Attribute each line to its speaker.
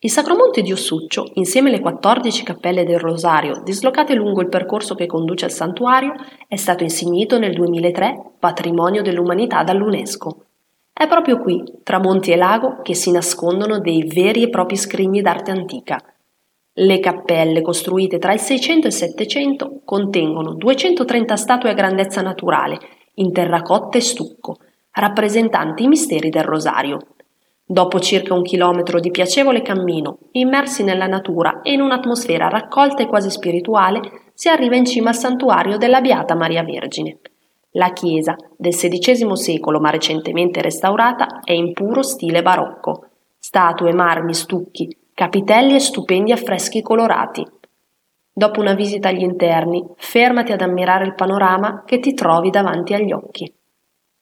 Speaker 1: Il Sacromonte di Ossuccio, insieme alle 14 cappelle del Rosario dislocate lungo il percorso che conduce al santuario, è stato insignito nel 2003 Patrimonio dell'Umanità dall'UNESCO. È proprio qui, tra monti e lago, che si nascondono dei veri e propri scrigni d'arte antica. Le cappelle, costruite tra il 600 e il 700, contengono 230 statue a grandezza naturale, in terracotta e stucco, rappresentanti i misteri del Rosario, Dopo circa un chilometro di piacevole cammino, immersi nella natura e in un'atmosfera raccolta e quasi spirituale, si arriva in cima al santuario della Beata Maria Vergine. La chiesa, del XVI secolo ma recentemente restaurata, è in puro stile barocco. Statue, marmi, stucchi, capitelli e stupendi affreschi colorati. Dopo una visita agli interni, fermati ad ammirare il panorama che ti trovi davanti agli occhi.